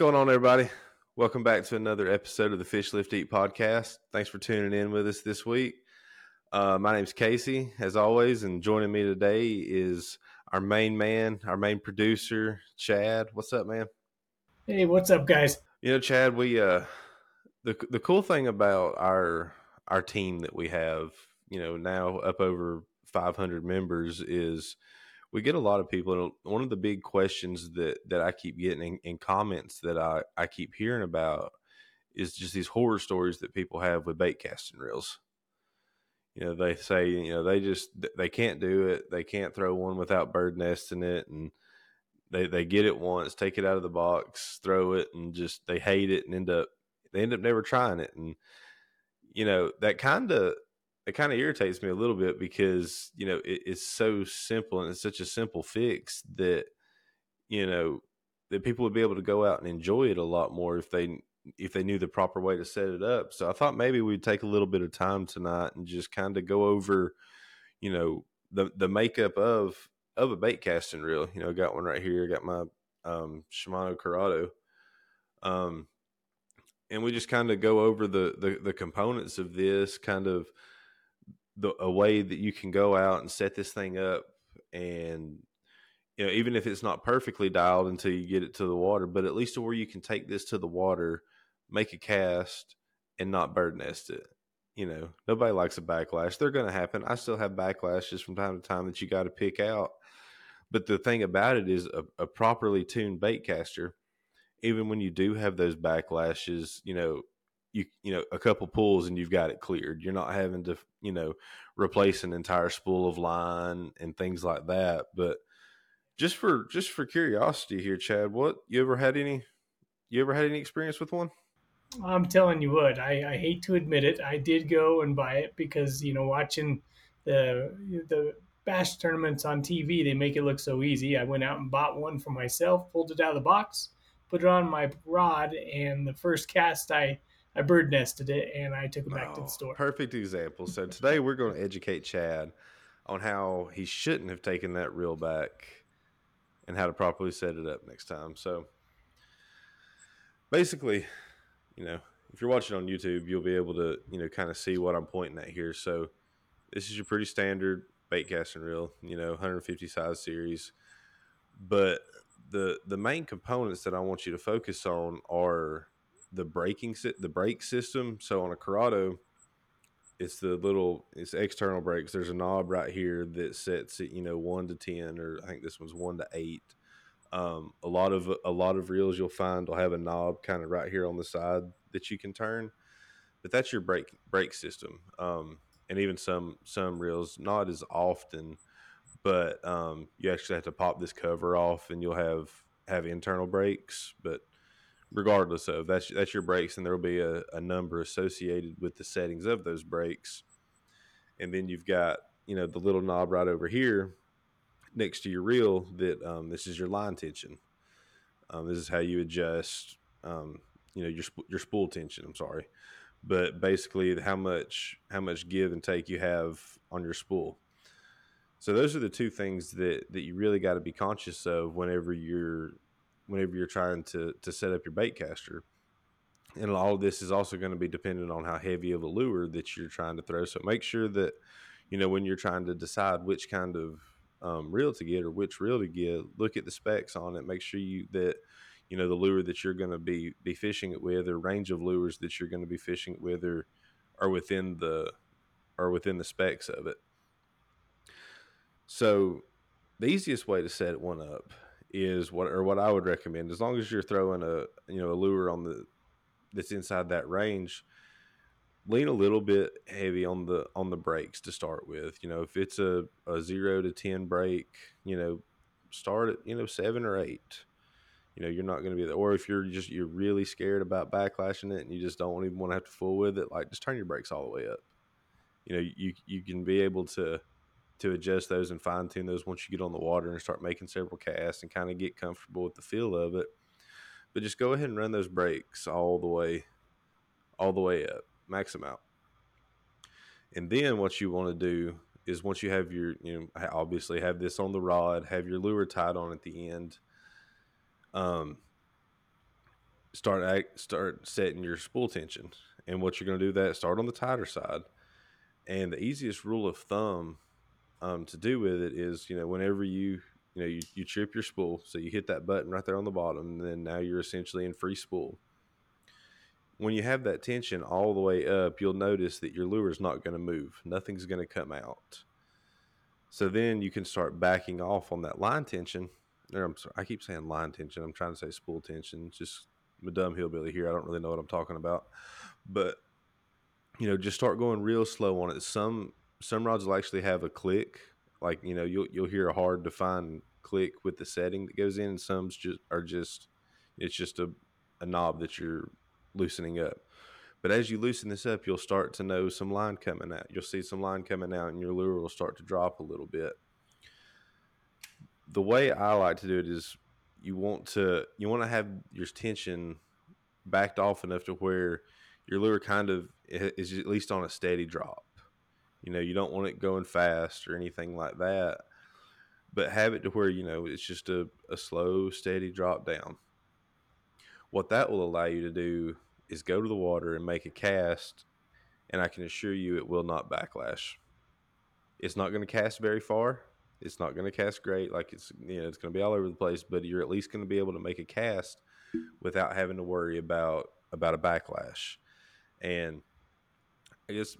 going on, everybody? Welcome back to another episode of the Fish Lift Eat podcast. Thanks for tuning in with us this week. Uh, my name's Casey, as always, and joining me today is our main man, our main producer, Chad. What's up, man? Hey, what's up, guys? You know, Chad, we uh, the the cool thing about our our team that we have, you know, now up over 500 members is we get a lot of people. One of the big questions that that I keep getting in, in, comments that I I keep hearing about is just these horror stories that people have with bait casting reels. You know, they say you know they just they can't do it. They can't throw one without bird nesting it, and they they get it once, take it out of the box, throw it, and just they hate it and end up they end up never trying it. And you know that kind of it kind of irritates me a little bit because you know it, it's so simple and it's such a simple fix that you know that people would be able to go out and enjoy it a lot more if they if they knew the proper way to set it up. So I thought maybe we'd take a little bit of time tonight and just kind of go over, you know, the the makeup of of a bait casting reel. You know, got one right here. Got my um, Shimano Curado. Um, and we just kind of go over the, the the components of this kind of the a way that you can go out and set this thing up and you know even if it's not perfectly dialed until you get it to the water but at least to where you can take this to the water make a cast and not bird nest it you know? Nobody likes a backlash. They're going to happen. I still have backlashes from time to time that you got to pick out. But the thing about it is a, a properly tuned bait caster even when you do have those backlashes you know you you know a couple pulls and you've got it cleared. You're not having to you know replace an entire spool of line and things like that. But just for just for curiosity here, Chad, what you ever had any you ever had any experience with one? I'm telling you what, I, I hate to admit it. I did go and buy it because you know watching the the bass tournaments on TV, they make it look so easy. I went out and bought one for myself, pulled it out of the box, put it on my rod, and the first cast I I bird nested it and I took it back oh, to the oh, store. Perfect example. So today we're going to educate Chad on how he shouldn't have taken that reel back and how to properly set it up next time. So basically, you know, if you're watching on YouTube, you'll be able to, you know, kind of see what I'm pointing at here. So this is your pretty standard bait casting reel, you know, 150 size series. But the the main components that I want you to focus on are the braking the brake system. So on a Curado, it's the little it's external brakes. There's a knob right here that sets it, you know, one to ten, or I think this one's one to eight. Um, a lot of a lot of reels you'll find will have a knob kind of right here on the side that you can turn, but that's your brake brake system. Um, and even some some reels, not as often, but um, you actually have to pop this cover off, and you'll have have internal brakes. But regardless of that's that's your brakes, and there will be a, a number associated with the settings of those brakes. And then you've got you know the little knob right over here next to your reel that um, this is your line tension. Um, this is how you adjust, um, you know, your your spool tension. I'm sorry, but basically how much how much give and take you have on your spool. So those are the two things that that you really got to be conscious of whenever you're whenever you're trying to to set up your bait caster. And all of this is also going to be dependent on how heavy of a lure that you're trying to throw. So make sure that you know when you're trying to decide which kind of um, reel to get or which reel to get, look at the specs on it. Make sure you that you know the lure that you're going to be be fishing it with, or range of lures that you're going to be fishing it with, or are within the are within the specs of it. So the easiest way to set one up is what or what I would recommend as long as you're throwing a you know a lure on the that's inside that range lean a little bit heavy on the on the brakes to start with. You know if it's a, a 0 to 10 brake you know start at you know 7 or 8 you know you're not going to be there or if you're just you're really scared about backlashing it and you just don't even want to have to fool with it like just turn your brakes all the way up. You know you you can be able to to adjust those and fine tune those once you get on the water and start making several casts and kind of get comfortable with the feel of it. But just go ahead and run those brakes all the way, all the way up, max them out. And then what you want to do is once you have your, you know, obviously have this on the rod, have your lure tied on at the end. Um, start start setting your spool tension. And what you're going to do that start on the tighter side. And the easiest rule of thumb um, to do with it is, you know, whenever you you know you, you trip your spool, so you hit that button right there on the bottom, and then now you're essentially in free spool. When you have that tension all the way up, you'll notice that your lure is not going to move. Nothing's going to come out. So then you can start backing off on that line tension. Or I'm sorry, I keep saying line tension. I'm trying to say spool tension. Just a dumb hillbilly here. I don't really know what I'm talking about. But you know, just start going real slow on it. Some some rods will actually have a click, like you know, you'll you'll hear a hard defined click with the setting that goes in. And some just are just it's just a, a knob that you're loosening up. But as you loosen this up, you'll start to know some line coming out. You'll see some line coming out, and your lure will start to drop a little bit. The way I like to do it is you want to you want to have your tension backed off enough to where your lure kind of is at least on a steady drop. You know, you don't want it going fast or anything like that, but have it to where you know it's just a, a slow, steady drop down. What that will allow you to do is go to the water and make a cast, and I can assure you it will not backlash. It's not going to cast very far. It's not going to cast great, like it's you know it's going to be all over the place, but you're at least going to be able to make a cast without having to worry about about a backlash. And I guess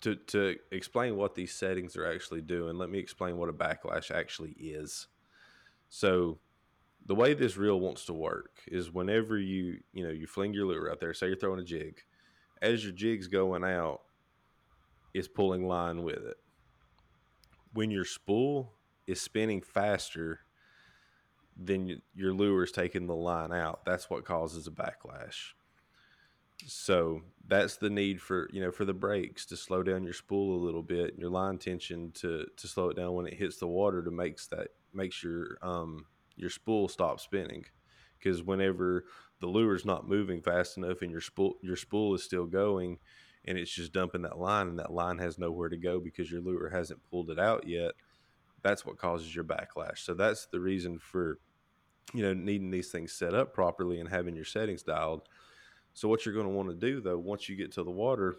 to to explain what these settings are actually doing, let me explain what a backlash actually is. So the way this reel wants to work is whenever you you know you fling your lure out there, say you're throwing a jig, as your jig's going out, it's pulling line with it. When your spool is spinning faster than your lure is taking the line out, that's what causes a backlash. So that's the need for you know for the brakes to slow down your spool a little bit, your line tension to to slow it down when it hits the water to makes that makes your um your spool stop spinning. Because whenever the lure is not moving fast enough and your spool your spool is still going and it's just dumping that line and that line has nowhere to go because your lure hasn't pulled it out yet that's what causes your backlash. So that's the reason for you know needing these things set up properly and having your settings dialed so what you're going to want to do though once you get to the water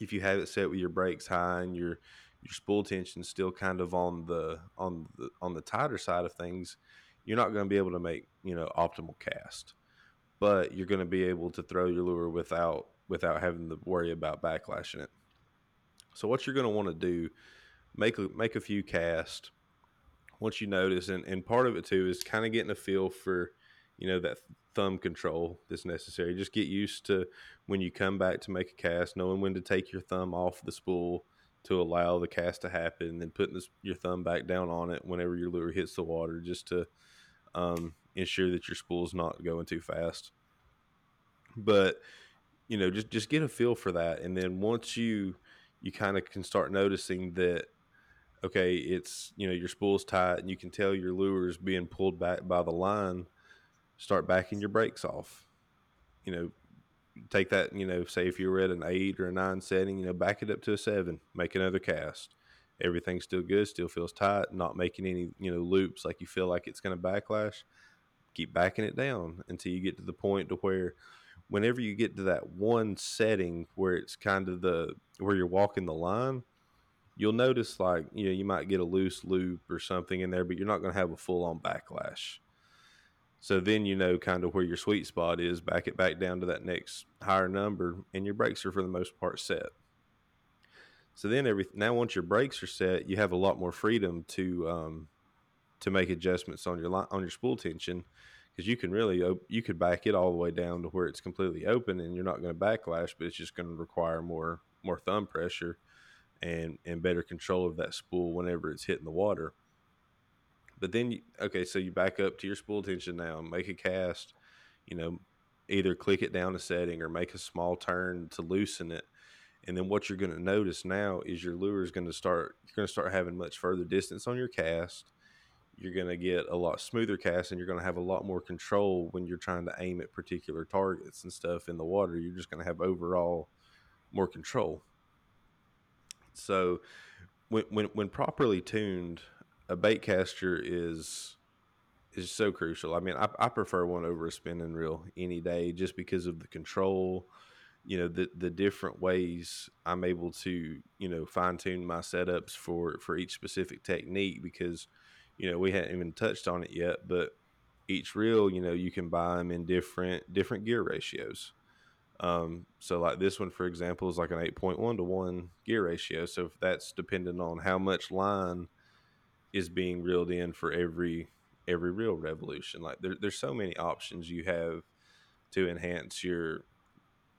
if you have it set with your brakes high and your your spool tension still kind of on the on the on the tighter side of things you're not going to be able to make you know optimal cast, but you're going to be able to throw your lure without without having to worry about backlashing it. So what you're going to want to do, make a, make a few casts. Once you notice, and, and part of it too is kind of getting a feel for, you know, that thumb control that's necessary. Just get used to when you come back to make a cast, knowing when to take your thumb off the spool to allow the cast to happen, and then putting this, your thumb back down on it whenever your lure hits the water, just to um, ensure that your spool's not going too fast. But you know, just just get a feel for that, and then once you you kind of can start noticing that okay, it's you know your spool's tight, and you can tell your lure is being pulled back by the line. Start backing your brakes off. You know, take that. You know, say if you were at an eight or a nine setting, you know, back it up to a seven. Make another cast everything's still good, still feels tight, not making any, you know, loops like you feel like it's going to backlash, keep backing it down until you get to the point to where whenever you get to that one setting where it's kind of the where you're walking the line, you'll notice like, you know, you might get a loose loop or something in there, but you're not going to have a full on backlash. So then you know kind of where your sweet spot is, back it back down to that next higher number, and your brakes are for the most part set. So then every now once your brakes are set, you have a lot more freedom to um, to make adjustments on your on your spool tension because you can really op- you could back it all the way down to where it's completely open and you're not going to backlash, but it's just going to require more more thumb pressure and and better control of that spool whenever it's hitting the water. But then you, okay, so you back up to your spool tension now, make a cast, you know, either click it down a setting or make a small turn to loosen it and then what you're going to notice now is your lure is going to start, you're going to start having much further distance on your cast. You're going to get a lot smoother cast and you're going to have a lot more control when you're trying to aim at particular targets and stuff in the water. You're just going to have overall more control. So when, when, when properly tuned, a bait caster is is so crucial. I mean, I, I prefer one over a spinning reel any day just because of the control, you know, the the different ways I'm able to, you know, fine tune my setups for for each specific technique because, you know, we hadn't even touched on it yet, but each reel, you know, you can buy them in different different gear ratios. Um, so like this one, for example, is like an 8.1 to 1 gear ratio. So if that's dependent on how much line is being reeled in for every every real revolution. Like there, there's so many options you have to enhance your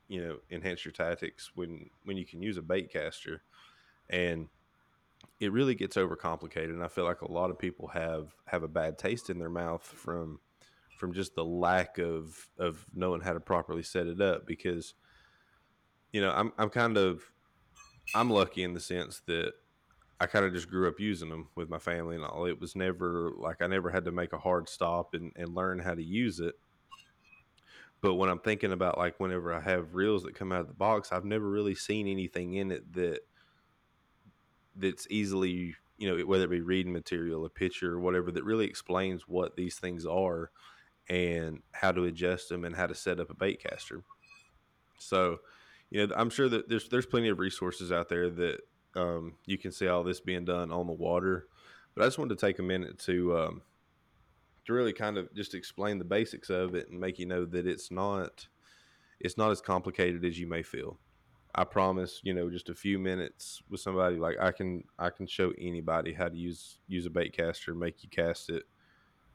you know enhance your tactics when when you can use a bait caster and it really gets overcomplicated and i feel like a lot of people have have a bad taste in their mouth from from just the lack of of knowing how to properly set it up because you know i'm i'm kind of i'm lucky in the sense that I kind of just grew up using them with my family and all. It was never like I never had to make a hard stop and, and learn how to use it. But when I'm thinking about like whenever I have reels that come out of the box, I've never really seen anything in it that that's easily, you know, whether it be reading material, a picture, or whatever, that really explains what these things are and how to adjust them and how to set up a bait caster. So, you know, I'm sure that there's there's plenty of resources out there that um, you can see all this being done on the water. But I just wanted to take a minute to um, to really kind of just explain the basics of it and make you know that it's not it's not as complicated as you may feel. I promise, you know, just a few minutes with somebody like I can I can show anybody how to use use a bait caster, make you cast it,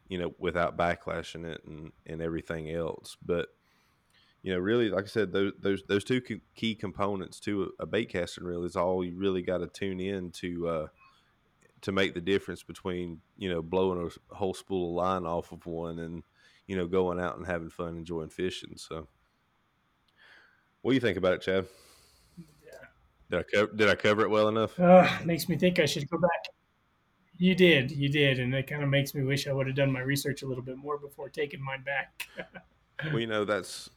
you know, without backlashing it and and everything else. But you know, really, like I said, those those those two key components to a bait casting reel is all you really got to tune in to uh, to make the difference between you know blowing a whole spool of line off of one and you know going out and having fun, enjoying fishing. So, what do you think about it, Chad? Yeah. Did I cover, did I cover it well enough? Uh, makes me think I should go back. You did, you did, and it kind of makes me wish I would have done my research a little bit more before taking mine back. well, you know that's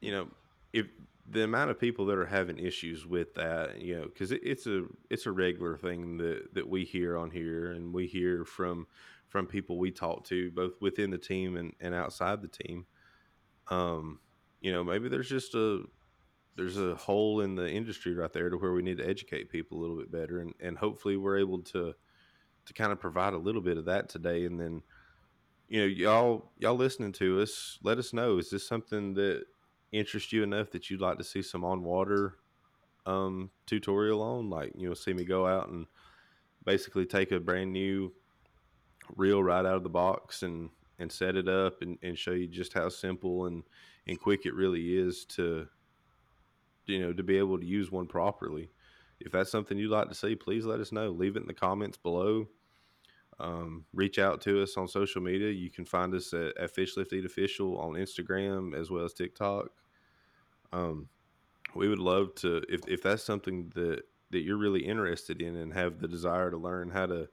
you know, if the amount of people that are having issues with that, you know, because it, it's a it's a regular thing that that we hear on here, and we hear from from people we talk to, both within the team and, and outside the team. Um, you know, maybe there's just a there's a hole in the industry right there to where we need to educate people a little bit better, and and hopefully we're able to to kind of provide a little bit of that today, and then you know y'all y'all listening to us let us know is this something that interest you enough that you'd like to see some on water um, tutorial on, like you know, see me go out and basically take a brand new reel right out of the box and and set it up and, and show you just how simple and and quick it really is to you know to be able to use one properly. If that's something you'd like to see, please let us know. Leave it in the comments below. Um, reach out to us on social media. You can find us at, at Eat Official on Instagram as well as TikTok. Um, we would love to if if that's something that that you're really interested in and have the desire to learn how to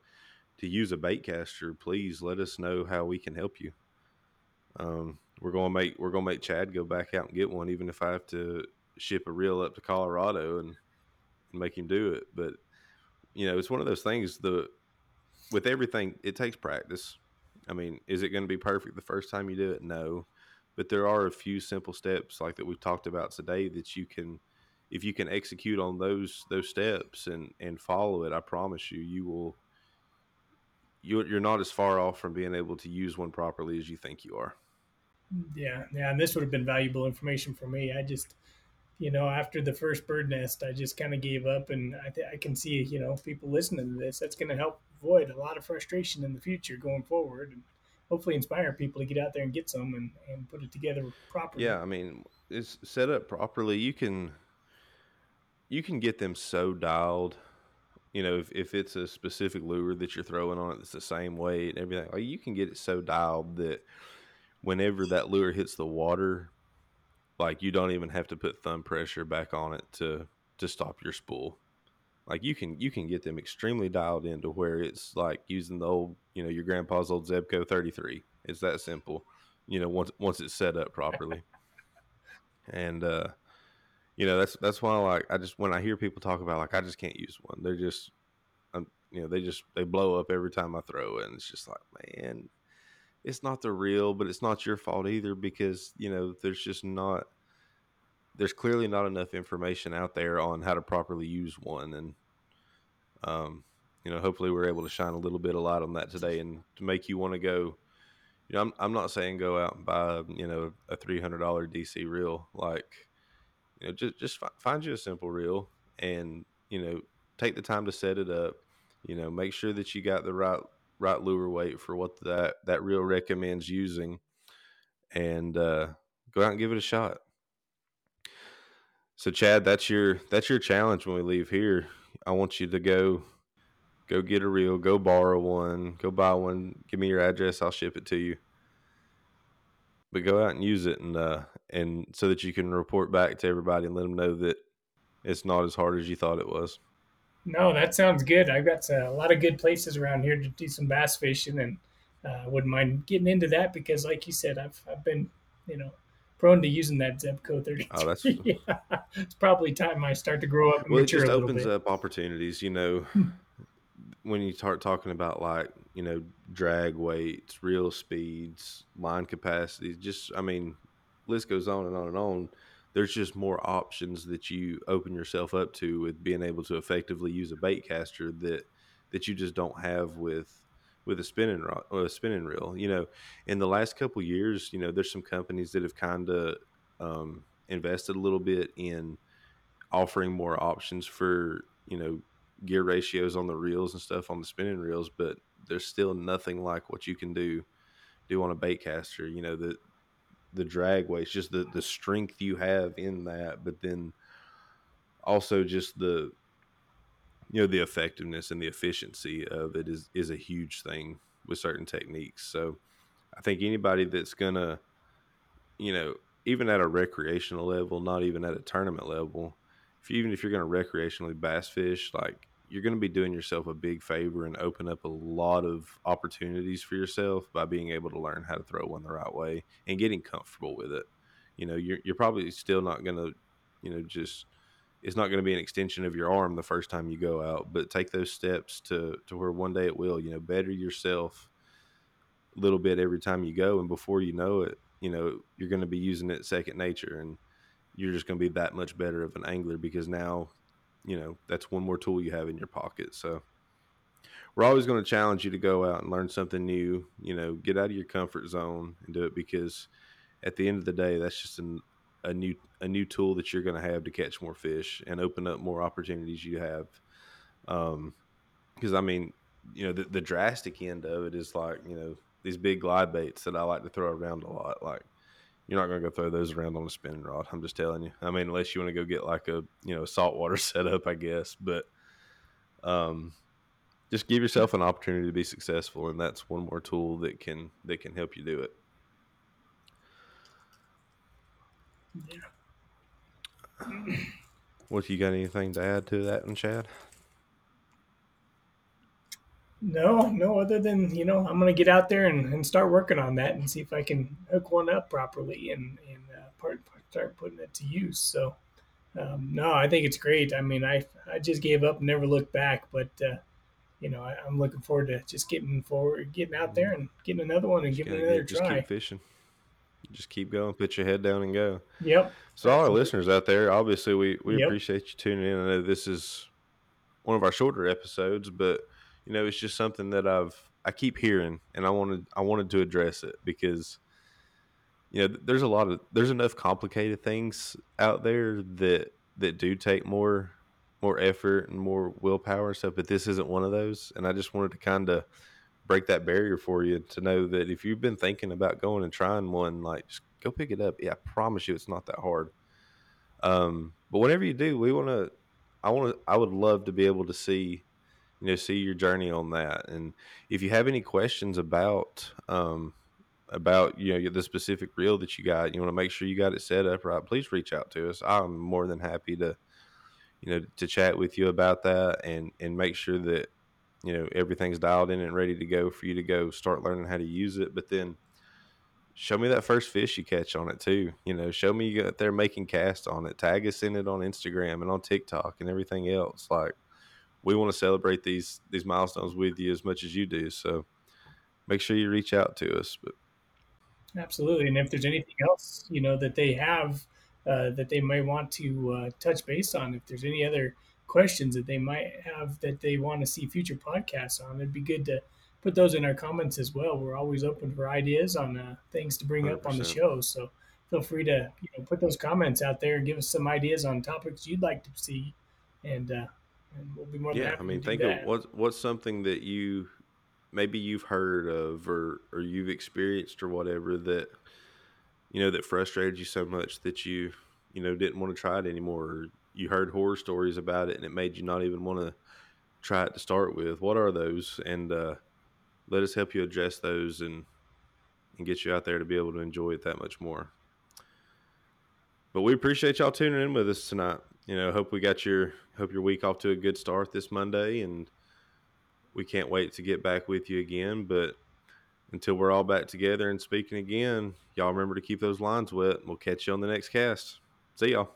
to use a bait caster. Please let us know how we can help you. Um, we're gonna make we're gonna make Chad go back out and get one, even if I have to ship a reel up to Colorado and, and make him do it. But you know, it's one of those things. The with everything, it takes practice. I mean, is it going to be perfect the first time you do it? No, but there are a few simple steps like that we've talked about today that you can, if you can execute on those those steps and and follow it, I promise you, you will. You're you're not as far off from being able to use one properly as you think you are. Yeah, yeah, and this would have been valuable information for me. I just you know, after the first bird nest, I just kind of gave up, and I, th- I can see, you know, people listening to this. That's going to help avoid a lot of frustration in the future going forward, and hopefully inspire people to get out there and get some and, and put it together properly. Yeah, I mean, it's set up properly. You can you can get them so dialed. You know, if, if it's a specific lure that you're throwing on it that's the same weight and everything, like you can get it so dialed that whenever that lure hits the water, like you don't even have to put thumb pressure back on it to to stop your spool like you can you can get them extremely dialed into where it's like using the old you know your grandpa's old zebco 33 it's that simple you know once once it's set up properly. And uh you know that's that's why like i just when i hear people talk about like i just can't use one they're just um, you know they just they blow up every time i throw it and it's just like man it's not the real, but it's not your fault either because you know there's just not there's clearly not enough information out there on how to properly use one, and um, you know, hopefully we're able to shine a little bit of light on that today and to make you want to go. You know, I'm I'm not saying go out and buy you know a three hundred dollar DC reel like you know just just find you a simple reel and you know take the time to set it up. You know, make sure that you got the right right lure weight for what that that reel recommends using, and uh, go out and give it a shot. So, Chad, that's your that's your challenge when we leave here. I want you to go go get a reel, go borrow one, go buy one. Give me your address, I'll ship it to you. But go out and use it, and uh, and so that you can report back to everybody and let them know that it's not as hard as you thought it was. No, that sounds good. I've got uh, a lot of good places around here to do some bass fishing, and uh, wouldn't mind getting into that because, like you said, I've I've been, you know, prone to using that Zebco 33. Oh, that's yeah. It's probably time I start to grow up. well, it just opens up opportunities. You know, hmm. when you start talking about like you know drag weights, reel speeds, line capacity, just I mean, list goes on and on and on there's just more options that you open yourself up to with being able to effectively use a bait caster that that you just don't have with with a spinning rod or a spinning reel. You know, in the last couple years, you know, there's some companies that have kind of um, invested a little bit in offering more options for you know gear ratios on the reels and stuff on the spinning reels, but there's still nothing like what you can do do on a bait caster. You know, the the drag weights, just the the strength you have in that, but then also just the you know the effectiveness and the efficiency of it is is a huge thing with certain techniques. So I think anybody that's gonna you know even at a recreational level, not even at a tournament level, if you, even if you're to recreationally bass fish, like you're going to be doing yourself a big favor and open up a lot of opportunities for yourself by being able to learn how to throw one the right way and getting comfortable with it. You know, you're you're probably still not going to, you know, just it's not going to be an extension of your arm the first time you go out, but take those steps to to where one day it will. You know, better yourself a little bit every time you go, and before you know it, you know, you're going to be using it second nature and you're just going to be that much better of an angler because now you know that's one more tool you have in your pocket so we're always going to challenge you to go out and learn something new you know get out of your comfort zone and do it because at the end of the day that's just an, a new a new tool that you're going to have to catch more fish and open up more opportunities you have um because i mean you know the, the drastic end of it is like you know these big glide baits that i like to throw around a lot like you're not going to go throw those around on a spinning rod. I'm just telling you. I mean, unless you want to go get like a you know saltwater setup, I guess. But um, just give yourself an opportunity to be successful, and that's one more tool that can that can help you do it. Yeah. What you got anything to add to that, and Chad? No, no, other than, you know, I'm going to get out there and, and start working on that and see if I can hook one up properly and, and uh, part, start putting it to use. So, um, no, I think it's great. I mean, I, I just gave up and never looked back, but, uh, you know, I, am looking forward to just getting forward, getting out there and getting another one and just giving it another just try. Keep fishing. Just keep going. Put your head down and go. Yep. So all our listeners out there, obviously, we we yep. appreciate you tuning in. I know this is one of our shorter episodes, but you know, it's just something that I've I keep hearing, and I wanted I wanted to address it because you know there's a lot of there's enough complicated things out there that that do take more more effort and more willpower and stuff, but this isn't one of those. And I just wanted to kind of break that barrier for you to know that if you've been thinking about going and trying one, like just go pick it up. Yeah, I promise you, it's not that hard. Um, but whenever you do, we want to. I want to. I would love to be able to see you know see your journey on that and if you have any questions about um about you know the specific reel that you got you want to make sure you got it set up right please reach out to us i'm more than happy to you know to chat with you about that and and make sure that you know everything's dialed in and ready to go for you to go start learning how to use it but then show me that first fish you catch on it too you know show me got there making casts on it tag us in it on instagram and on tiktok and everything else like we want to celebrate these these milestones with you as much as you do. So make sure you reach out to us. But absolutely, and if there's anything else you know that they have uh, that they might want to uh, touch base on, if there's any other questions that they might have that they want to see future podcasts on, it'd be good to put those in our comments as well. We're always open for ideas on uh, things to bring 100%. up on the show. So feel free to you know put those comments out there and give us some ideas on topics you'd like to see, and uh, and we'll be more than yeah. I mean, think of what's what's something that you maybe you've heard of or or you've experienced or whatever that you know that frustrated you so much that you you know didn't want to try it anymore. Or you heard horror stories about it and it made you not even want to try it to start with. What are those? And uh, let us help you address those and and get you out there to be able to enjoy it that much more. But we appreciate y'all tuning in with us tonight. You know, hope we got your hope your week off to a good start this Monday, and we can't wait to get back with you again. But until we're all back together and speaking again, y'all remember to keep those lines wet. We'll catch you on the next cast. See y'all.